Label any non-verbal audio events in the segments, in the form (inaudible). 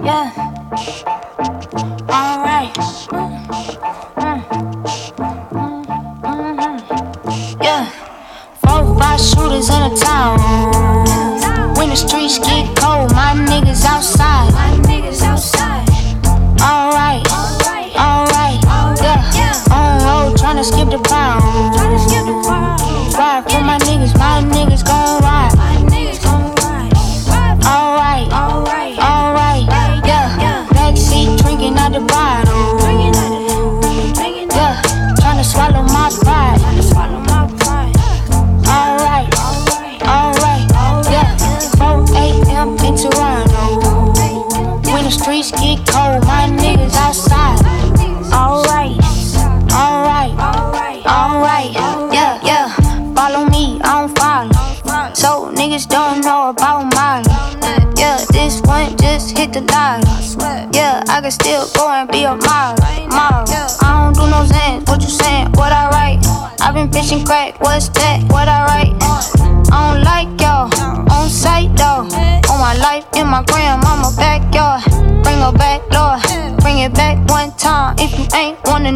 Yeah. Alright. Yeah. Four, five shooters in a town. When the streets get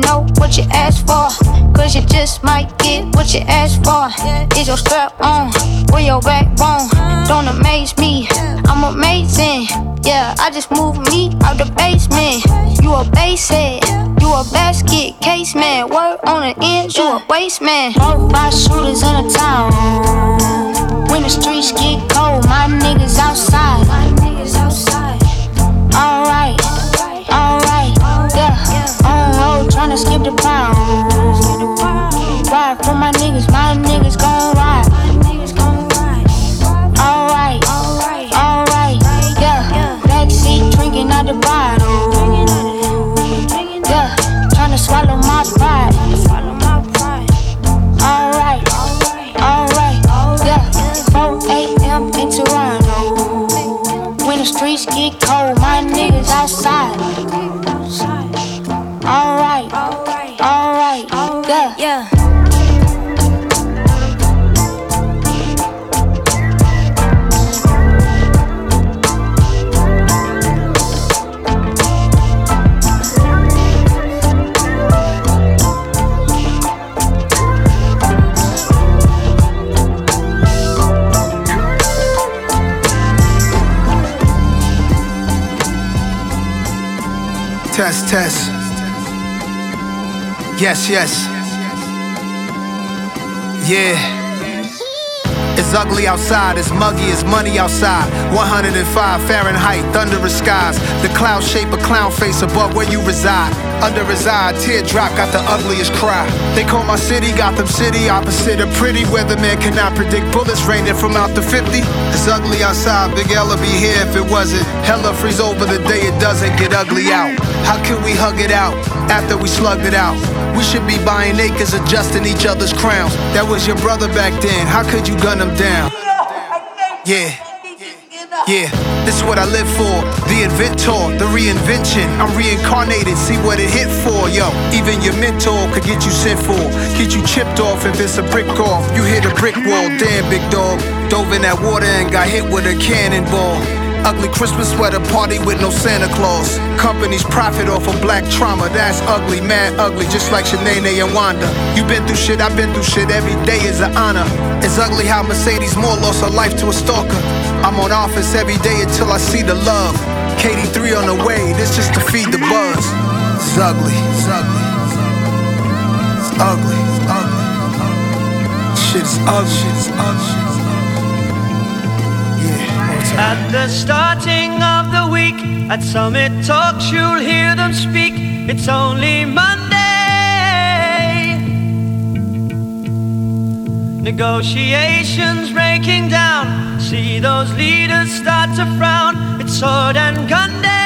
know what you asked for. Cause you just might get what you asked for. Is your strap on? Where your backbone? Don't amaze me. I'm amazing. Yeah, I just moved me out the basement. You a head. You a basket case man. Word on the end, you a waste man. Five shooters in a town. When the streets get cold, my niggas outside. Alright, alright, yeah. On road, tryna skip the pound. Ride for my niggas, my niggas gon' Test, test. Yes, yes. Yeah. It's ugly outside, it's muggy, it's money outside. 105 Fahrenheit, thunderous skies. The cloud shape a clown face above where you reside. Under his eye, teardrop got the ugliest cry. They call my city Gotham City, opposite of pretty. Weatherman cannot predict bullets raining from out the 50. It's ugly outside, Big Ella be here if it wasn't. Hella freeze over the day it doesn't get ugly out. How can we hug it out after we slugged it out? We should be buying acres, adjusting each other's crowns. That was your brother back then. How could you gun him down? Yeah. Yeah, this is what I live for. The inventor, the reinvention. I'm reincarnated, see what it hit for, yo. Even your mentor could get you sent for. Get you chipped off if it's a brick off. You hit a brick wall, damn big dog. Dove in that water and got hit with a cannonball. Ugly Christmas sweater party with no Santa Claus. Companies profit off of black trauma. That's ugly, mad ugly, just like Shanae and Wanda. You been through shit, I've been through shit. Every day is an honor. It's ugly how Mercedes Morr lost her life to a stalker. I'm on office every day until I see the love. KD3 on the way, this just to feed the buzz. It's ugly, it's ugly. It's ugly, it's ugly. Shit's ugly, shit's ugly. At the starting of the week, at Summit Talks, you'll hear them speak. It's only Monday. Negotiations breaking down. See those leaders start to frown. It's sword and gun day.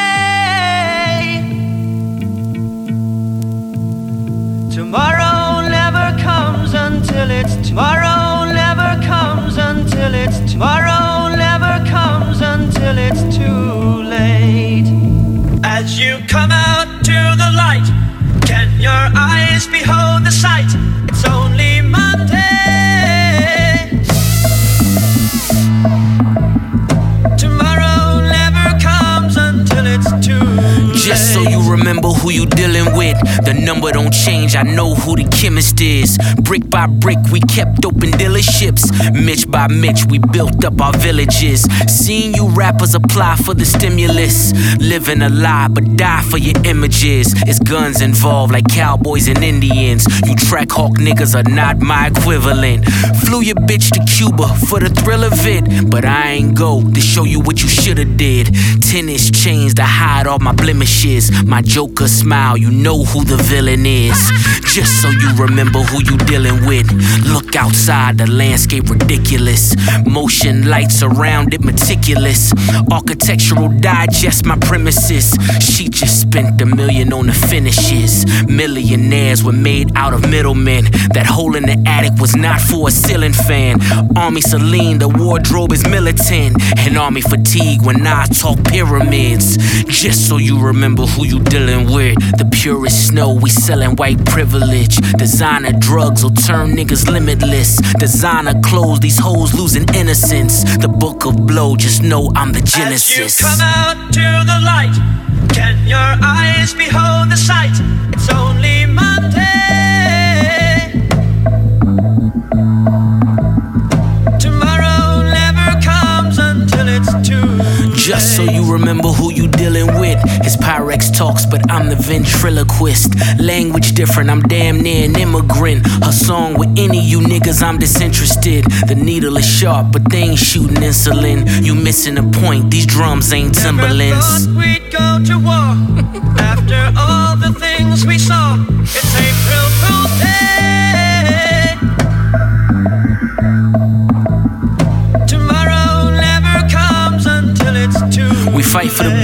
Tomorrow never comes until it's tomorrow never comes until it's tomorrow comes until it's too late. As you come out to the light, can your eyes behold the sight? Number don't change, I know who the chemist is. Brick by brick, we kept open dealerships. Mitch by Mitch, we built up our villages. Seeing you rappers apply for the stimulus. Living a lie, but die for your images. It's guns involved, like cowboys and Indians. You Trackhawk niggas are not my equivalent. Flew your bitch to Cuba for the thrill of it, but I ain't go to show you what you shoulda did. Tennis chains to hide all my blemishes. My Joker smile, you know who the villain is. Just so you remember who you dealing with. Look outside, the landscape ridiculous. Motion lights around it meticulous. Architectural digest my premises. She just spent a million on the finishes. Millionaires were made out of middlemen. That hole in the attic was not for a ceiling fan. Army Celine, the wardrobe is militant. And army fatigue when I talk pyramids. Just so you remember who you dealing with. The purest snow, we selling white privilege. Designer drugs will turn niggas limitless. Designer clothes, these hoes losing innocence. The book of blow, just know I'm the genesis. As you come out to the light, can your eyes behold the sight? It's only Monday. Remember who you dealing with. His Pyrex talks, but I'm the ventriloquist. Language different, I'm damn near an immigrant. Her song with any you niggas, I'm disinterested. The needle is sharp, but they ain't shooting insulin. You missing a point, these drums ain't Never thought we'd go to war (laughs) after all the things we saw.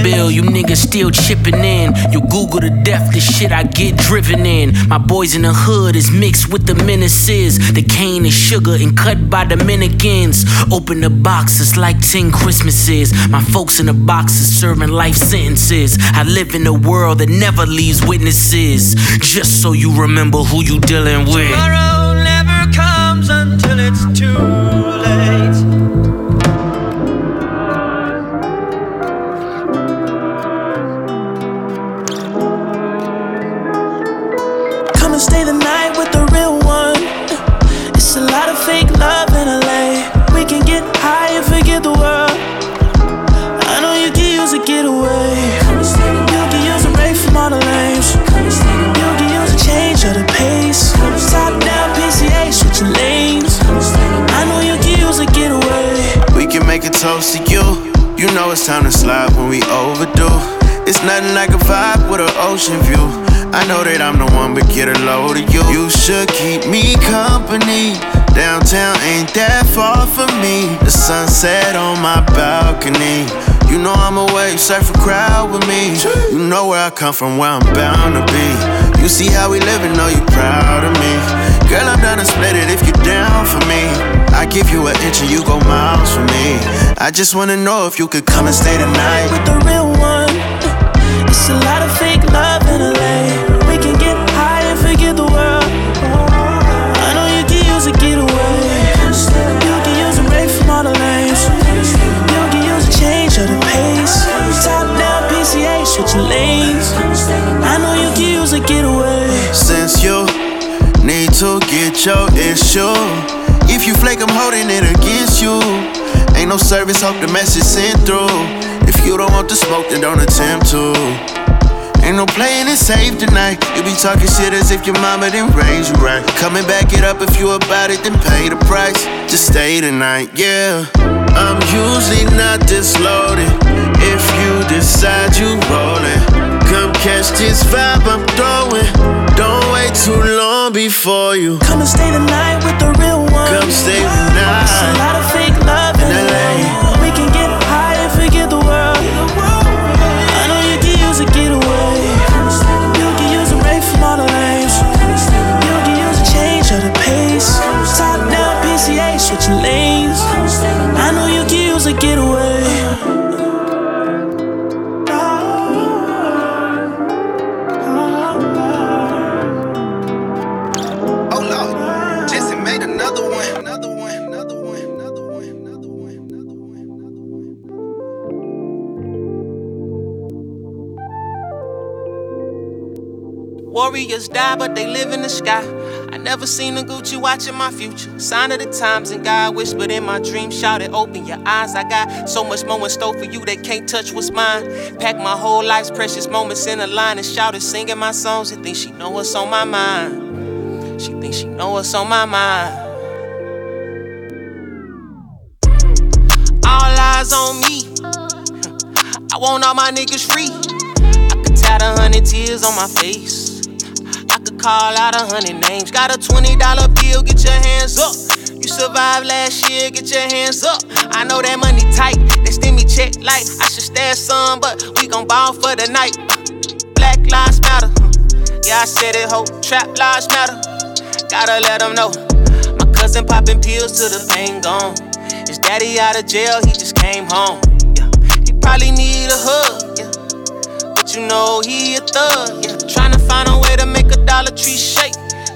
Bill, you niggas still chipping in. You Google to death, the shit I get driven in. My boys in the hood is mixed with the menaces. The cane is sugar and cut by Dominicans. Open the box, it's like 10 Christmases. My folks in the boxes serving life sentences. I live in a world that never leaves witnesses. Just so you remember who you dealing with. Tomorrow never comes until it's too a toast to you. You know it's time to slide when we overdue. It's nothing like a vibe with an ocean view. I know that I'm the one, but get a load of you. You should keep me company. Downtown ain't that far from me. The sunset on my balcony. You know I'm a wave surfer crowd with me. You know where I come from, where I'm bound to be. You see how we living, know you proud of me. Girl, I'm down to split it if you're down for me. I give you an inch and you go miles for me. I just wanna know if you could come and stay the night. with the real one. It's a lot of fake love in LA. We can get high and forget the world. I know you can use a getaway. You can use a break from all the lanes. You can use a change of the pace. Top down PCH, switching lanes. I know you can use a getaway. Since you need to get your issue. If you flake, I'm holding it against you. Ain't no service, hope the message sent through. If you don't want the smoke, then don't attempt to. Ain't no playing it safe tonight. You be talking shit as if your mama didn't raise you right. Coming back it up if you about it, then pay the price. Just stay tonight, yeah. I'm usually not this loaded. If you decide you rollin', catch this vibe I'm throwing. Don't wait too long before you Come and stay the night with the real one. come stay the It's a lot of fake love in. LA. We can get high and forget the world. I know you can use a getaway. You can use a break from all the lanes. You can use a change of the pace. Top down PCH, switching lanes. I know you can use a getaway. Warriors die, but they live in the sky. I never seen a Gucci watching my future. Sign of the times, and God whispered in my dream, shouted, Open your eyes. I got so much more in store for you, that can't touch what's mine. Pack my whole life's precious moments in a line and shouted, singing my songs. And think she know what's on my mind. She thinks she know what's on my mind. All eyes on me. I want all my niggas free. I could tat a hundred tears on my face call out a hundred names. Got a $20 bill, get your hands up. You survived last year, get your hands up. I know that money tight, they send me check like I should stash some, but we gon' ball for the night. Black lives matter, yeah, I said it, ho. Trap lives matter, gotta let them know. My cousin popping pills till the pain gone. His daddy out of jail, he just came home. Yeah, he probably need a hug. But you know he a thug, yeah. Trying to find a way to make a Dollar Tree shake.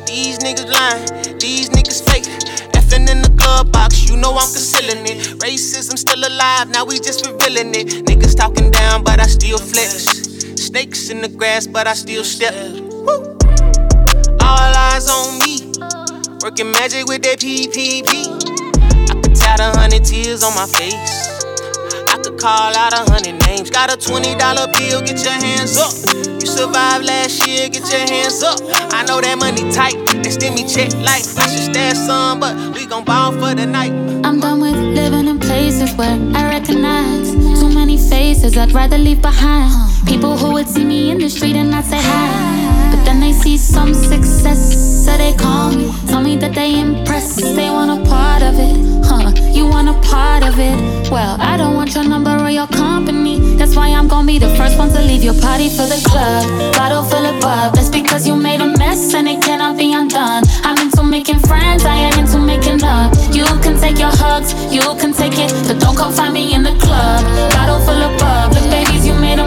These niggas lying, these niggas fake. Effing in the glove box, you know I'm concealing it. Racism still alive, now we just revealing it. Niggas talking down, but I still flex. Snakes in the grass, but I still step. Woo. All eyes on me, working magic with that PPP. I could tie a hundred tears on my face. Call out a hundred names. Got a $20 bill, get your hands up. You survived last year, get your hands up. I know that money tight, they send me check like I should stash some, but we gon' ball for the night. I'm done with living in places where I recognize too many faces I'd rather leave behind. People who would see me in the street and not say hi. But then they see some success, so they call me. Tell me that they impressed, they want a part of it. Huh, you want a part of it? Well, I don't want your number or your company. That's why I'm gonna be the first one to leave your party for the club. Bottle full of bub, that's because you made a mess and it cannot be undone. I'm into making friends, I am into making love. You can take your hugs, you can take it, but don't come find me in the club. Bottle full of bub, look, babies, you made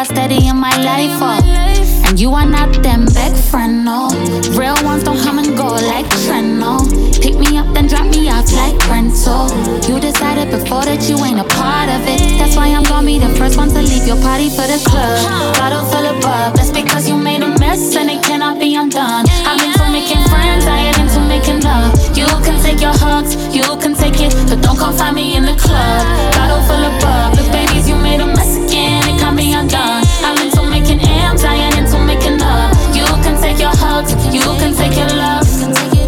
are steady in my life. Oh. And you are not them big friend, no. Real ones don't come and go like trend, no. Pick me up, then drop me off like rental. You decided before that you ain't a part of it. That's why I'm gonna be the first one to leave your party for the club. Bottle full of bub, that's because you made a mess and it cannot be undone. I'm into making friends, I ain't into making love. You can take your hugs, you can take it, but don't come find me in the club. Bottle full of bub, look, babies, you made a mess ain't into making love. You can take your hugs, you can take your love.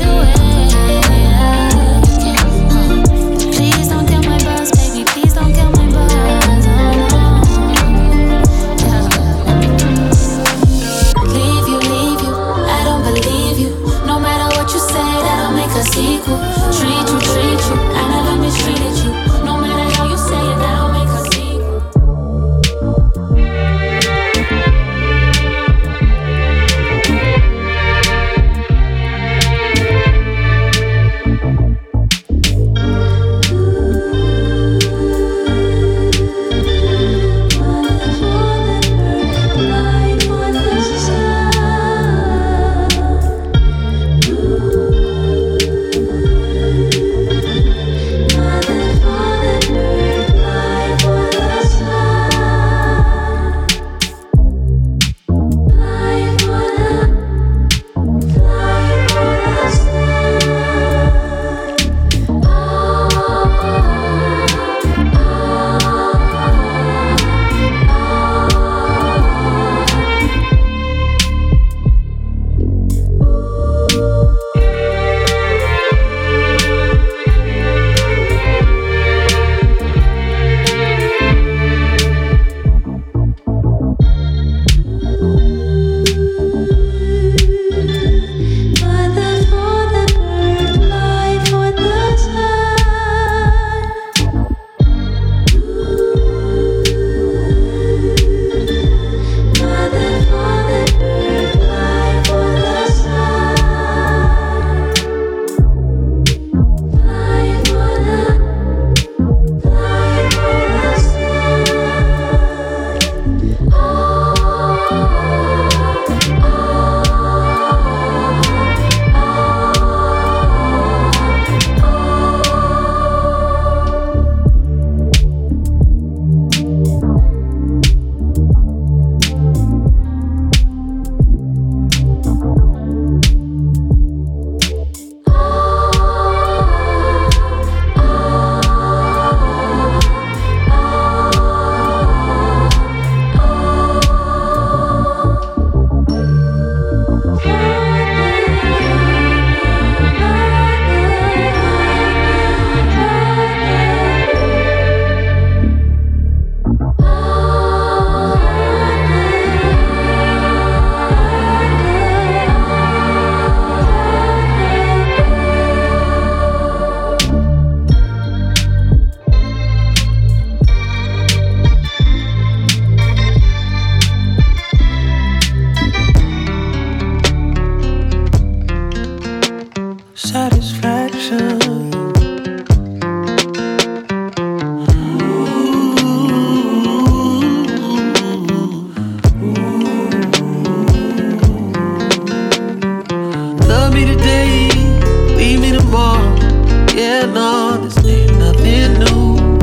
On, this ain't nothing new.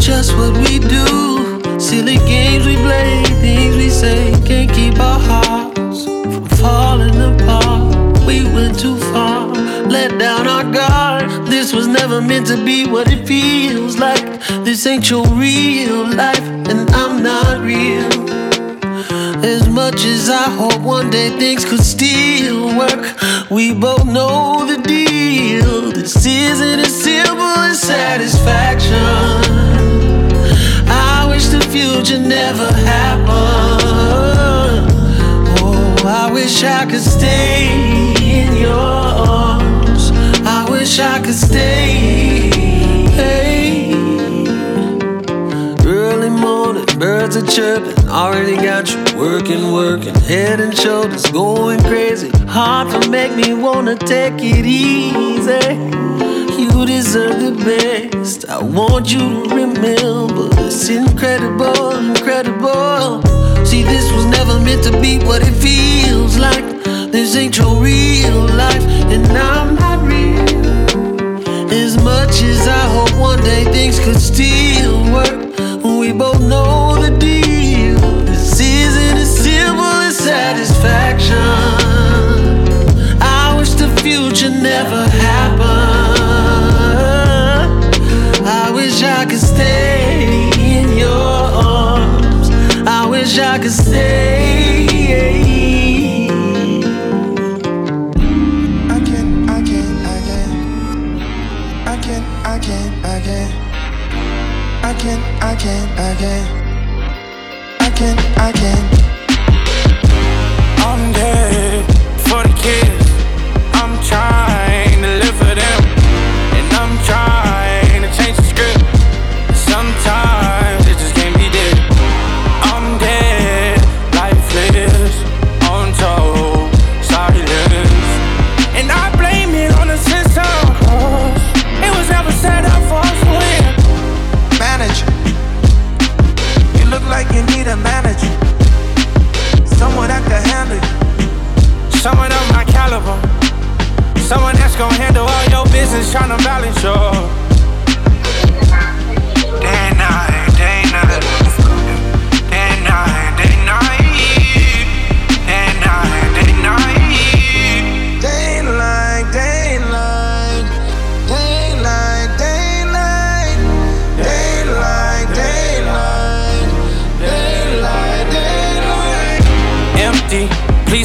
Just what we do. Silly games we play, things we say, can't keep our hearts from falling apart. We went too far, let down our guard. This was never meant to be what it feels like. This ain't your real life, and I'm not real. As much as I hope one day things could still work, we both know the deal. This isn't as simple as satisfaction. I wish the future never happened. Oh, I wish I could stay in your arms. I wish I could stay. Hey. Birds are chirping. Already got you working, working. Head and shoulders going crazy. Hard to make me wanna take it easy. You deserve the best. I want you to remember it's incredible, incredible. See, this was never meant to be what it feels like. This ain't your real life, and I'm not real. As much as I hope one day things could still work, can't,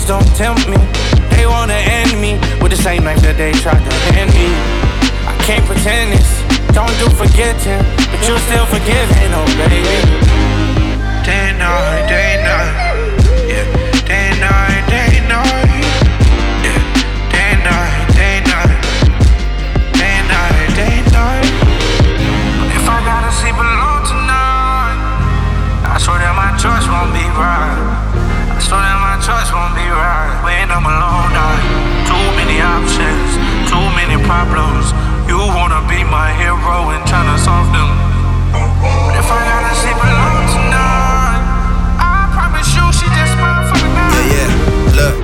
don't tempt me. They wanna end me with the same knife that they tried to hand me. I can't pretend this, don't do forgetting, but you're still forgiving, oh baby. Day night, day night, yeah. Day night, day night, yeah. Day night, day night, day night, day night. If I gotta sleep alone tonight, I swear that my choice won't be right. I swear that my choice won't be I'm alone. Too many options, too many problems. You wanna be my hero and tryna solve them. But if I gotta sleep alone tonight, I promise you she just smile for the night. Yeah, yeah. Look.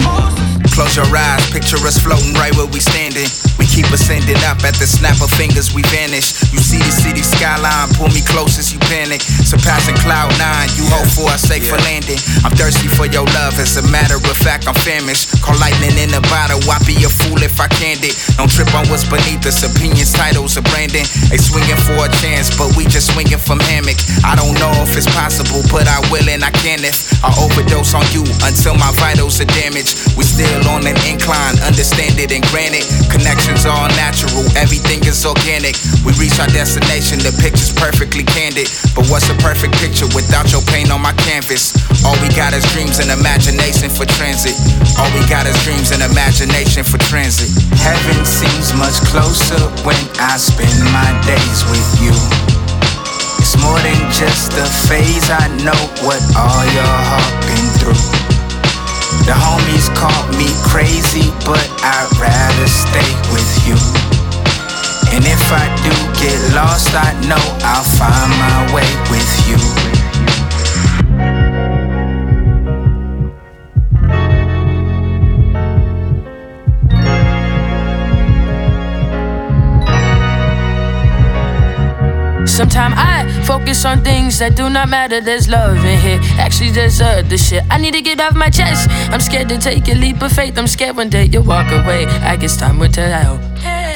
Close your eyes, picture us floating right where we standing. Keep ascending up at the snap of fingers, we vanish. You see the city skyline, pull me close as you panic. Surpassing cloud nine, you hope for a safe for landing. I'm thirsty for your love, as a matter of fact, I'm famished. Call lightning in a bottle, I be a fool if I can't it. Don't trip on what's beneath us, opinions, titles, or branding. They swinging for a chance, but we just swinging from hammock. I don't know if it's possible, but I will and I can if I overdose on you until my vitals are damaged. We still on an incline, understand it and granted. Connections all natural, everything is organic. We reach our destination, the picture's perfectly candid. But what's a perfect picture without your paint on my canvas? All we got is dreams and imagination for transit. All we got is dreams and imagination for transit. Heaven seems much closer when I spend my days with you. It's more than just a phase, I know what all your heart been through. The homies called me crazy, but I'd rather stay with you. And if I do get lost, I know I'll find my way with you. Focus on things that do not matter. There's love in here. Actually, there's other shit. I need to get off my chest. I'm scared to take a leap of faith. I'm scared one day you'll walk away. I guess time will tell.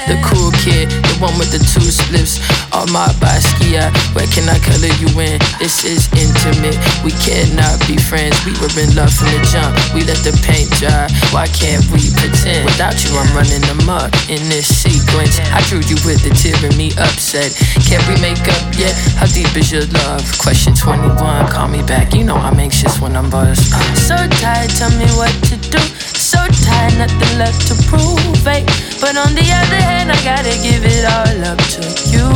The cool kid, the one with the two slips. On my basquiat, where can I color you in? This is intimate. We cannot be friends. We were in love from the jump. We let the paint dry. Why can't we Without you, I'm running amok in this sequence. I drew you with the tear in me upset. Can't we make up yet? How deep is your love? Question 21, call me back. You know I'm anxious when I'm buzzed. So tired, tell me what to do. So tired, nothing left to prove. Eh? But on the other hand, I gotta give it all up to you.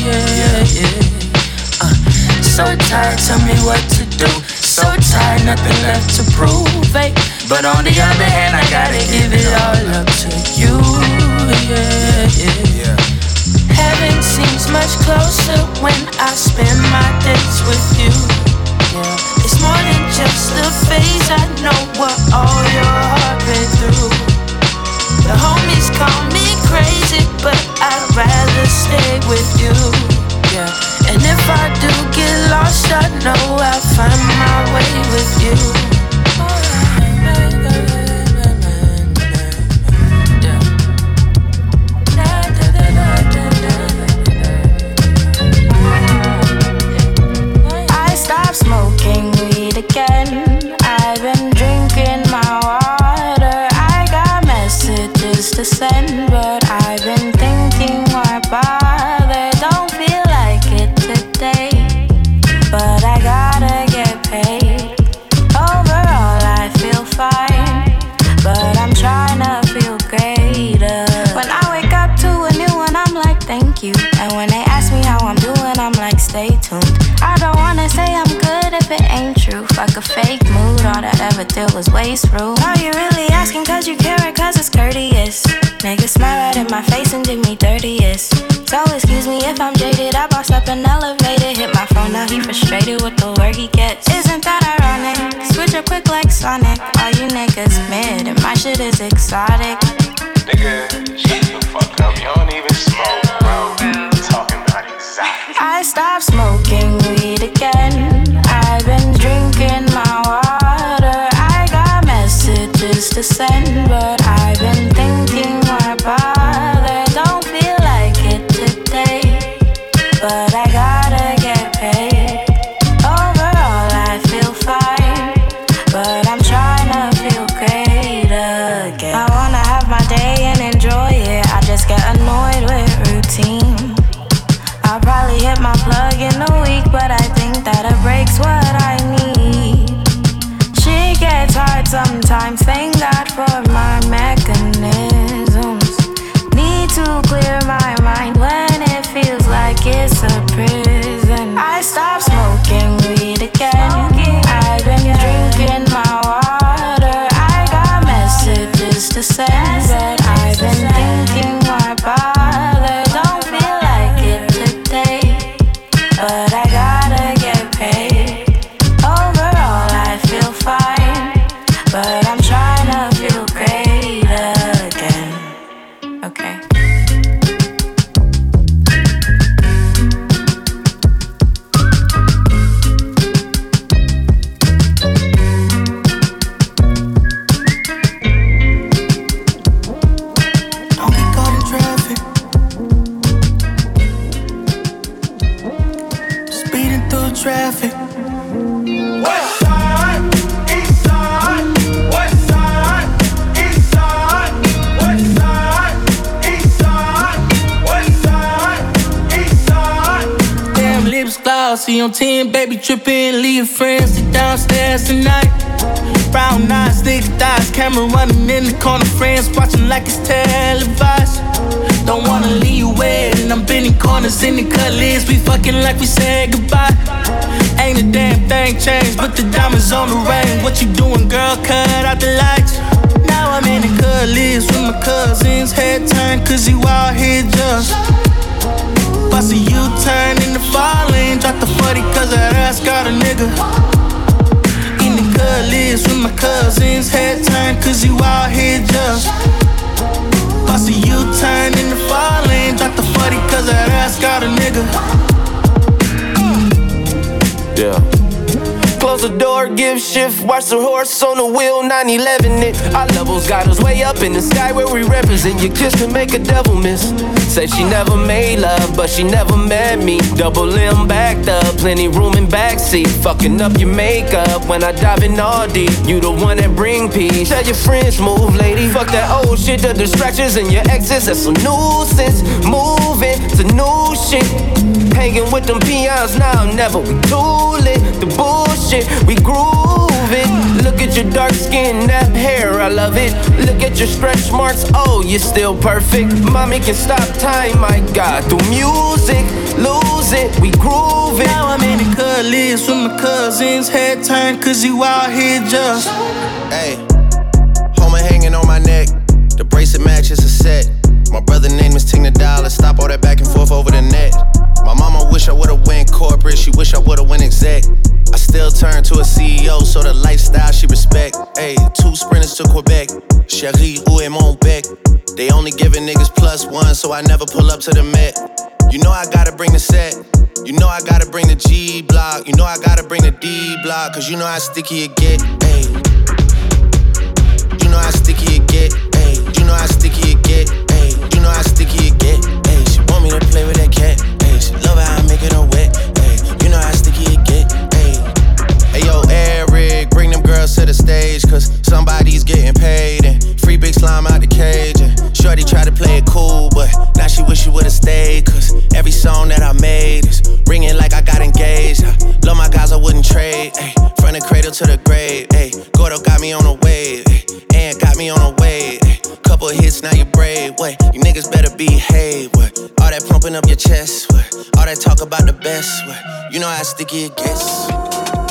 Yeah, yeah. Uh, so tired, tell me what to do. So tired, nothing left to prove. Eh? But on the other hand, I gotta give it all up to you. Yeah, yeah. Heaven seems much closer when I spend my days with you. Yeah. It's more than just a phase. I know what all your heart been through. The homies call me crazy, but I'd rather stay with you. Yeah. And if I do get lost, I know I'll find my way with you. but I've been thinking why bother? Don't feel like it today, but I gotta get paid. Overall, I feel fine, but I'm trying to feel greater. When I wake up to a new one, I'm like, thank you. And when they ask me how I'm doing, I'm like, stay tuned. I don't wanna say I'm good if it ain't true. Fuck a fake mood, all that ever did was waste room. Are you really my face and did me dirtiest. So excuse me if I'm jaded. I bossed up an elevator, hit my phone, now he frustrated with the work he gets. Isn't that ironic? Switch up quick like Sonic. All you niggas mid, and my shit is exotic. Nigga, shut the fuck up. You don't even smoke, bro. Talking about exotic. I stopped smoking weed again. I've been drinking my water. I got messages to send, but sometimes, saying God friends watching like it's televised. Don't wanna leave you and I'm bending corners in the cutlass. We fucking like we said goodbye. Ain't a damn thing changed, but the diamonds on the ring. What you doing, girl? Cut out the lights. Now I'm in the cutlass with my cousins. Head turn, cause you out here just. Bust a U-turn in the fall lane. Drop the 40 cause that ass got a nigga. The cutlass with my cousins. Head turn cause you out here just. Bust a U-turn in the fall lane. Drop the 40 cause that ass got a nigga. Yeah. The door, give shift, watch the horse on the wheel, 911 it. Our levels got us way up in the sky where we represent. Your kiss can make a devil miss. Said she never made love, but she never met me. Double M backed up, plenty room in backseat. Fucking up your makeup when I dive in all deep. You the one that bring peace. Tell your friends move, lady. Fuck that old shit, the distractions and your exes. That's a nuisance. Moving to new shit. Hanging with them peons now, never. We too lit. The bullshit, we groove it. Look at your dark skin, that hair, I love it. Look at your stretch marks, oh, you're still perfect. Mommy can stop time, my God. Through music, lose it, we groove it. Now I'm in the cutlass with my cousins. Head turned, cause you out here just. Hey, Homer hanging on my neck. The bracelet matches a set. My brother name is I still turn to a CEO, so the lifestyle she respect. Hey, two sprinters to Quebec. Cherie, où est mon bec? They only giving niggas plus one, so I never pull up to the Met. You know I gotta bring the set. You know I gotta bring the G block. You know I gotta bring the D block. Cause you know how sticky it get. Hey. You know how sticky it get. Hey. You know how sticky it get. Hey. You know how sticky it get. Hey. She want me to play with that cat. Hey. She love how I'm making her wet. Hey. You know how sticky it get. Hey. Hey yo, Eric, bring them girls to the stage. Cause somebody's getting paid. And free big slime out the cage. And Shorty tried to play it cool, but now she wish she would've stayed. Cause every song that I made is ringing like I got engaged. I love my guys, I wouldn't trade. Ay, from the cradle to the grave. Ay, Gordo got me on a wave. Ay, and got me on a wave. Couple hits, now you brave. Wait, you niggas better behave. What? All that pumping up your chest. What? All that talk about the best. What? You know how sticky it gets.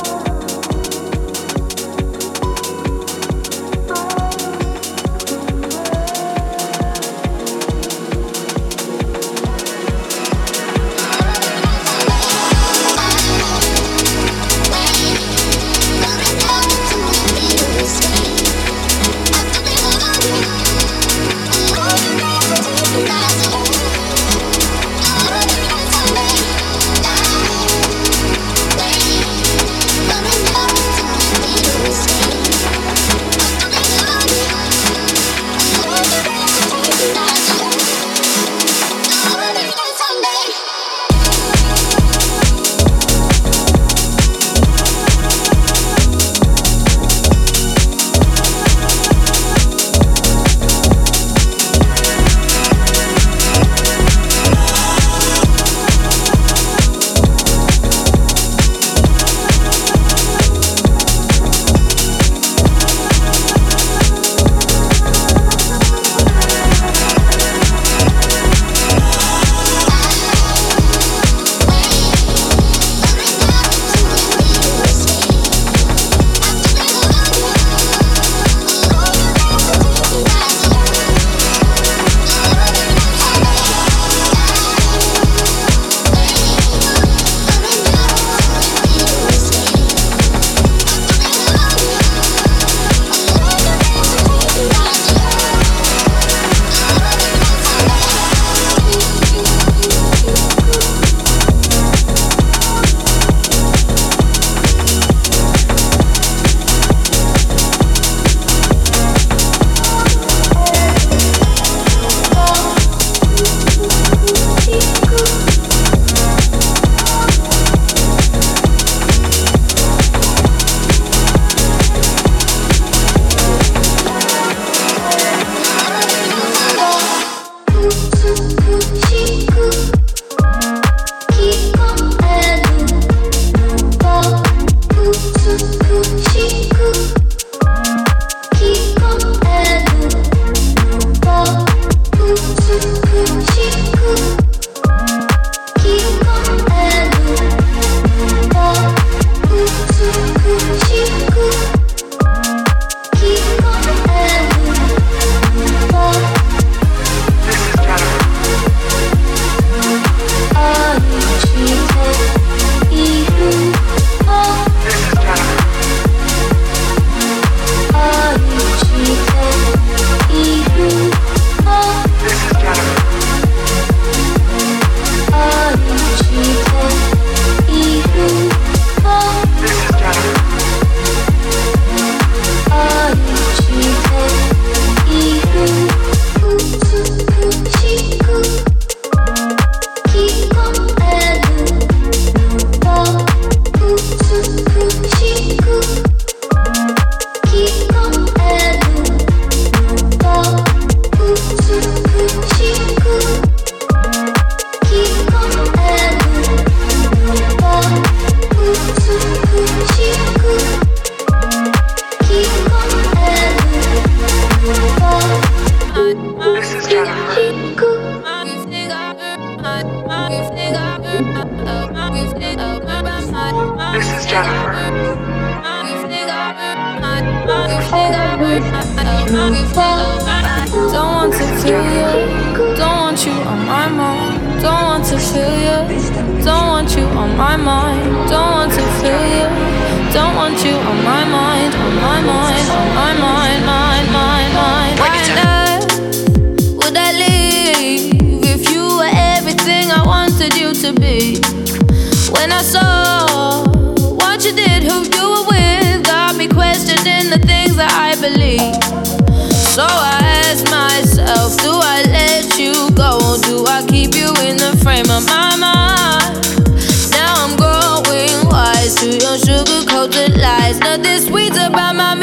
sweet about my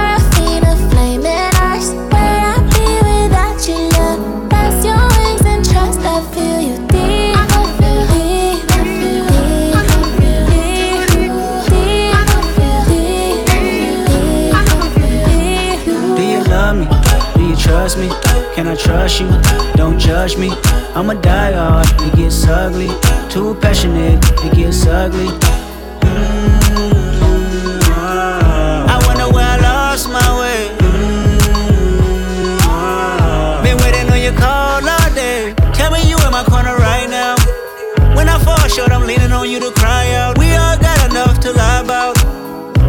trust me? Can I trust you? Don't judge me. I'm a diehard, it gets ugly. Too passionate, it gets ugly. Mm-hmm. I wonder where I lost my way. Mm-hmm. Been waiting on your call all day. Tell me you in my corner right now. When I fall short, I'm leaning on you to cry out. We all got enough to lie about.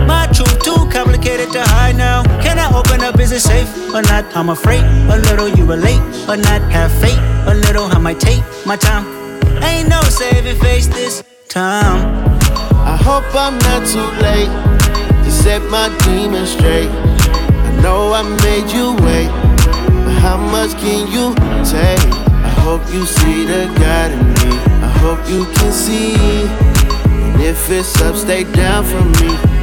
My truth too complicated to hide now. Is it safe or not? I'm afraid. A little you relate or not have faith. A little I might take my time. Ain't no saving face this time. I hope I'm not too late to set my demons straight. I know I made you wait, but how much can you take? I hope you see the God in me. I hope you can see. And if it's up, stay down for me.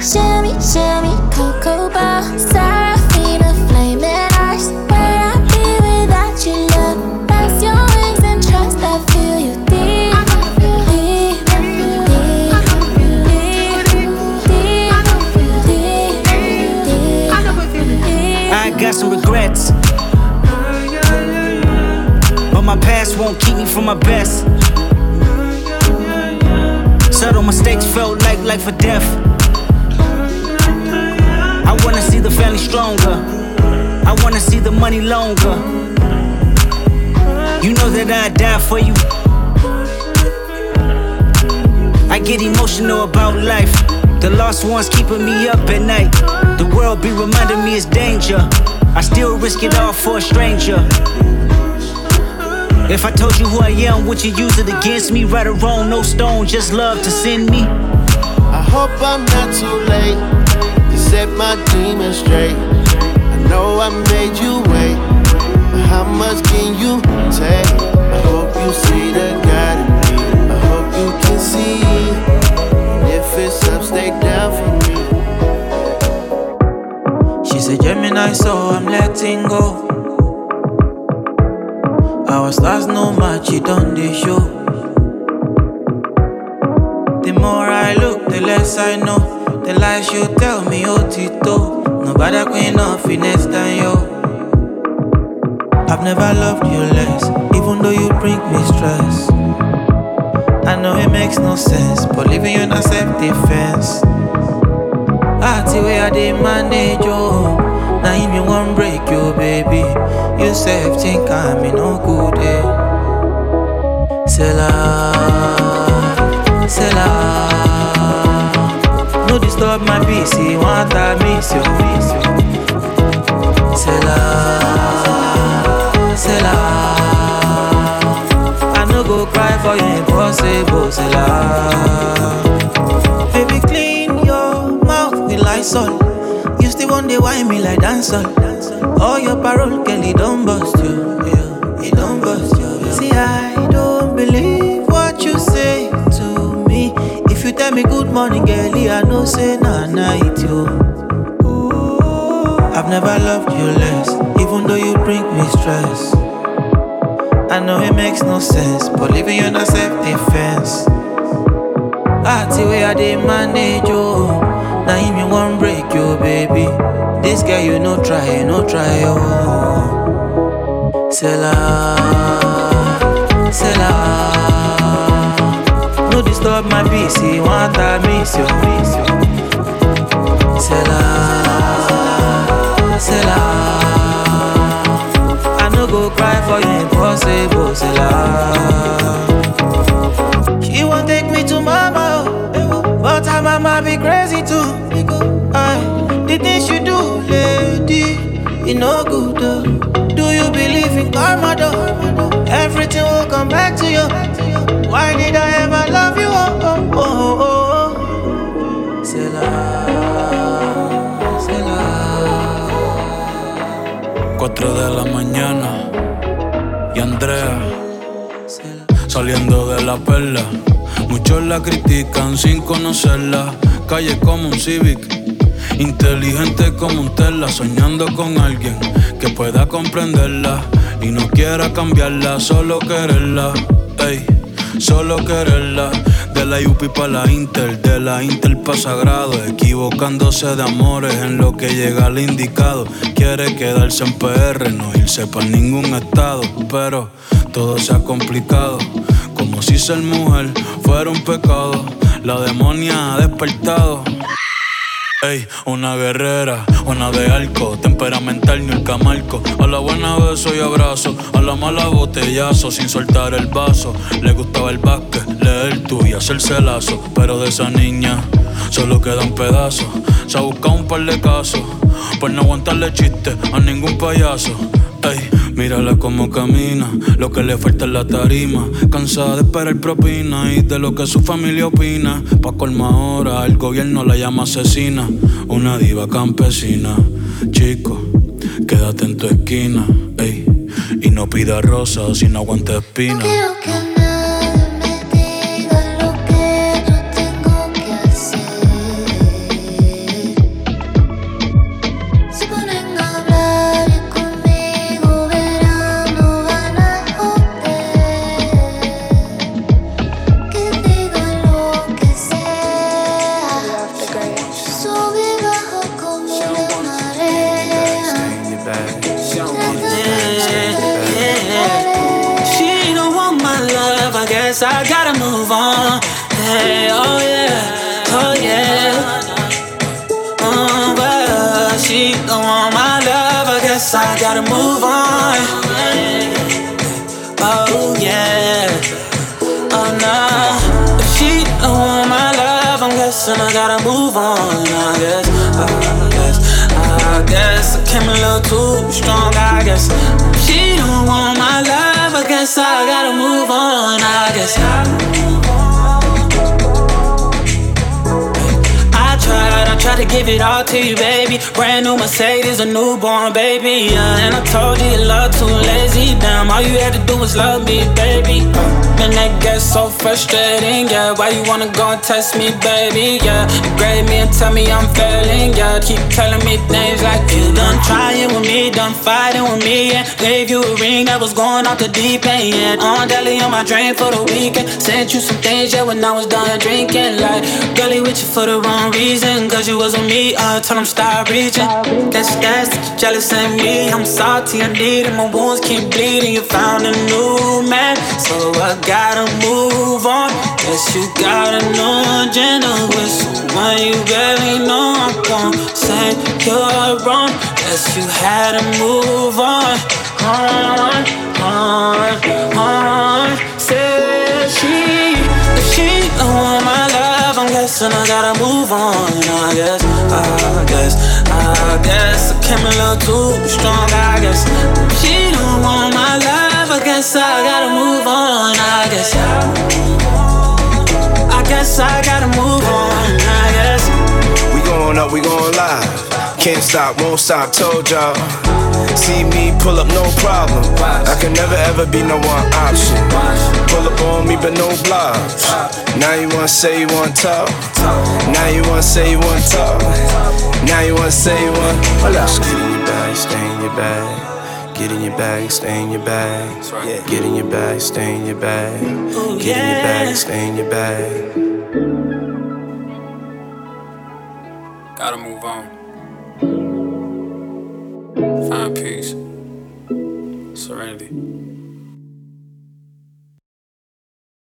Shimmy, shimmy, cocoa bar Seraphina, flaming eyes Where I be without your love? That's your wings and trust I feel you deep Deep, deep, deep I got some regrets But my past won't keep me from my best Subtle mistakes felt like life or death I wanna see the family stronger. I wanna see the money longer. You know that I'd die for you. I get emotional about life. The lost ones keeping me up at night. The world be reminding me it's danger. I still risk it all for a stranger. If I told you who I am, would you use it against me? Right or wrong, no stone, just love to send me. I hope I'm not too late set my demons straight. I know I made you wait, disturb my peace, he want I miss you, miss la, say la. I no go cry for you, impossible, la. Baby, clean your mouth with Lysol. You still to wine me like dancer. All your parole, it don't bust tell me good morning, girl, I know say nah night you. I've never loved you less, even though you bring me stress. I know it makes no sense, but leaving you in a self defense. Ah, the way I did manage you. Now him you won't break you, baby. This girl you no try, no try, oh. Say la, say la. No disturb my peace, he want I miss you, miss you. I no go cry for you, impossible, la. She won't take me to mama, oh, but her mama be crazy too. Aye, the things you do, lady, it no good. Oh. Do you believe in karma, though? Everything will come back to you. Why did I 4 de la mañana y Andrea saliendo de la perla. Muchos la critican sin conocerla. Calle como un Civic, inteligente como un Tesla, soñando con alguien que pueda comprenderla y no quiera cambiarla, solo quererla. Ey, solo quererla. De la UPI para la Inter, de la Inter pa' Sagrado, equivocándose de amores en lo que llega al indicado. Quiere quedarse en PR, no irse para ningún estado, pero todo se ha complicado, como si ser mujer fuera un pecado. La demonia ha despertado. Ey, una guerrera, una de arco, temperamental ni el camarco. A la buena beso y abrazo, a la mala botellazo, sin soltar el vaso. Le gustaba el básquet, leer tú y hacerse lazo. Pero de esa niña solo queda un pedazo. Se ha buscado un par de casos, por no aguantarle chiste a ningún payaso. Ey, mírala como camina, lo que le falta es la tarima. Cansada de esperar propina y de lo que su familia opina. Pa' colma ahora, el gobierno la llama asesina. Una diva campesina. Chico, quédate en tu esquina, ey. Y no pida rosas si no aguanta espina. I gotta move on. Hey, oh yeah, oh yeah. Oh, well, she don't want my love, I guess I gotta move on. Oh yeah, oh no. If she don't want my love, I'm guessing I gotta move on. I guess, I guess, I guess I came a little too strong. I guess she don't want my love, guess I gotta move on. I guess. to give it all to you, baby. Brand new Mercedes, a newborn baby. Yeah. And I told you your love too lazy. Damn, all you had to do was love me, baby. Uh, and that gets so frustrating, yeah. Why you wanna go and test me, baby? Yeah, grade me and tell me I'm failing, yeah. Keep telling me things like you done trying with me, done fighting with me, yeah. Gave you a ring that was going off the deep end, yeah. On deli on my drain for the weekend. Sent you some things, yeah, when I was done drinking. Like, girlie with you for the wrong reason, cause you was with me, uh, told him stop reaching. That's that you jealous of me. I'm salty, I need it, my wounds keep bleeding. You found a new man, so I gotta move on. Guess you got a new agenda with someone you barely know. I'm gon' say you're wrong. Guess you had to move on. She, if she don't want my love, I'm guessing I gotta move on. I guess, I guess, I guess I came a little too strong. I guess if she don't want my love, I guess I gotta move on. I guess. I guess I gotta move on. I guess. We going up, we going live. Can't stop, won't stop, told y'all. See me pull up, no problem. I can never ever be no one option. Pull up on me, but no blocks. Now you wanna say you wanna talk. Now you wanna say you wanna talk. Now you wanna say you want. Just get in your bag, stay in your bag. Get in your bag, stay in your bag. Get in your bag, stay in your bag. Get in your bag, stay in your bag. Gotta move on. Find peace. Serenity.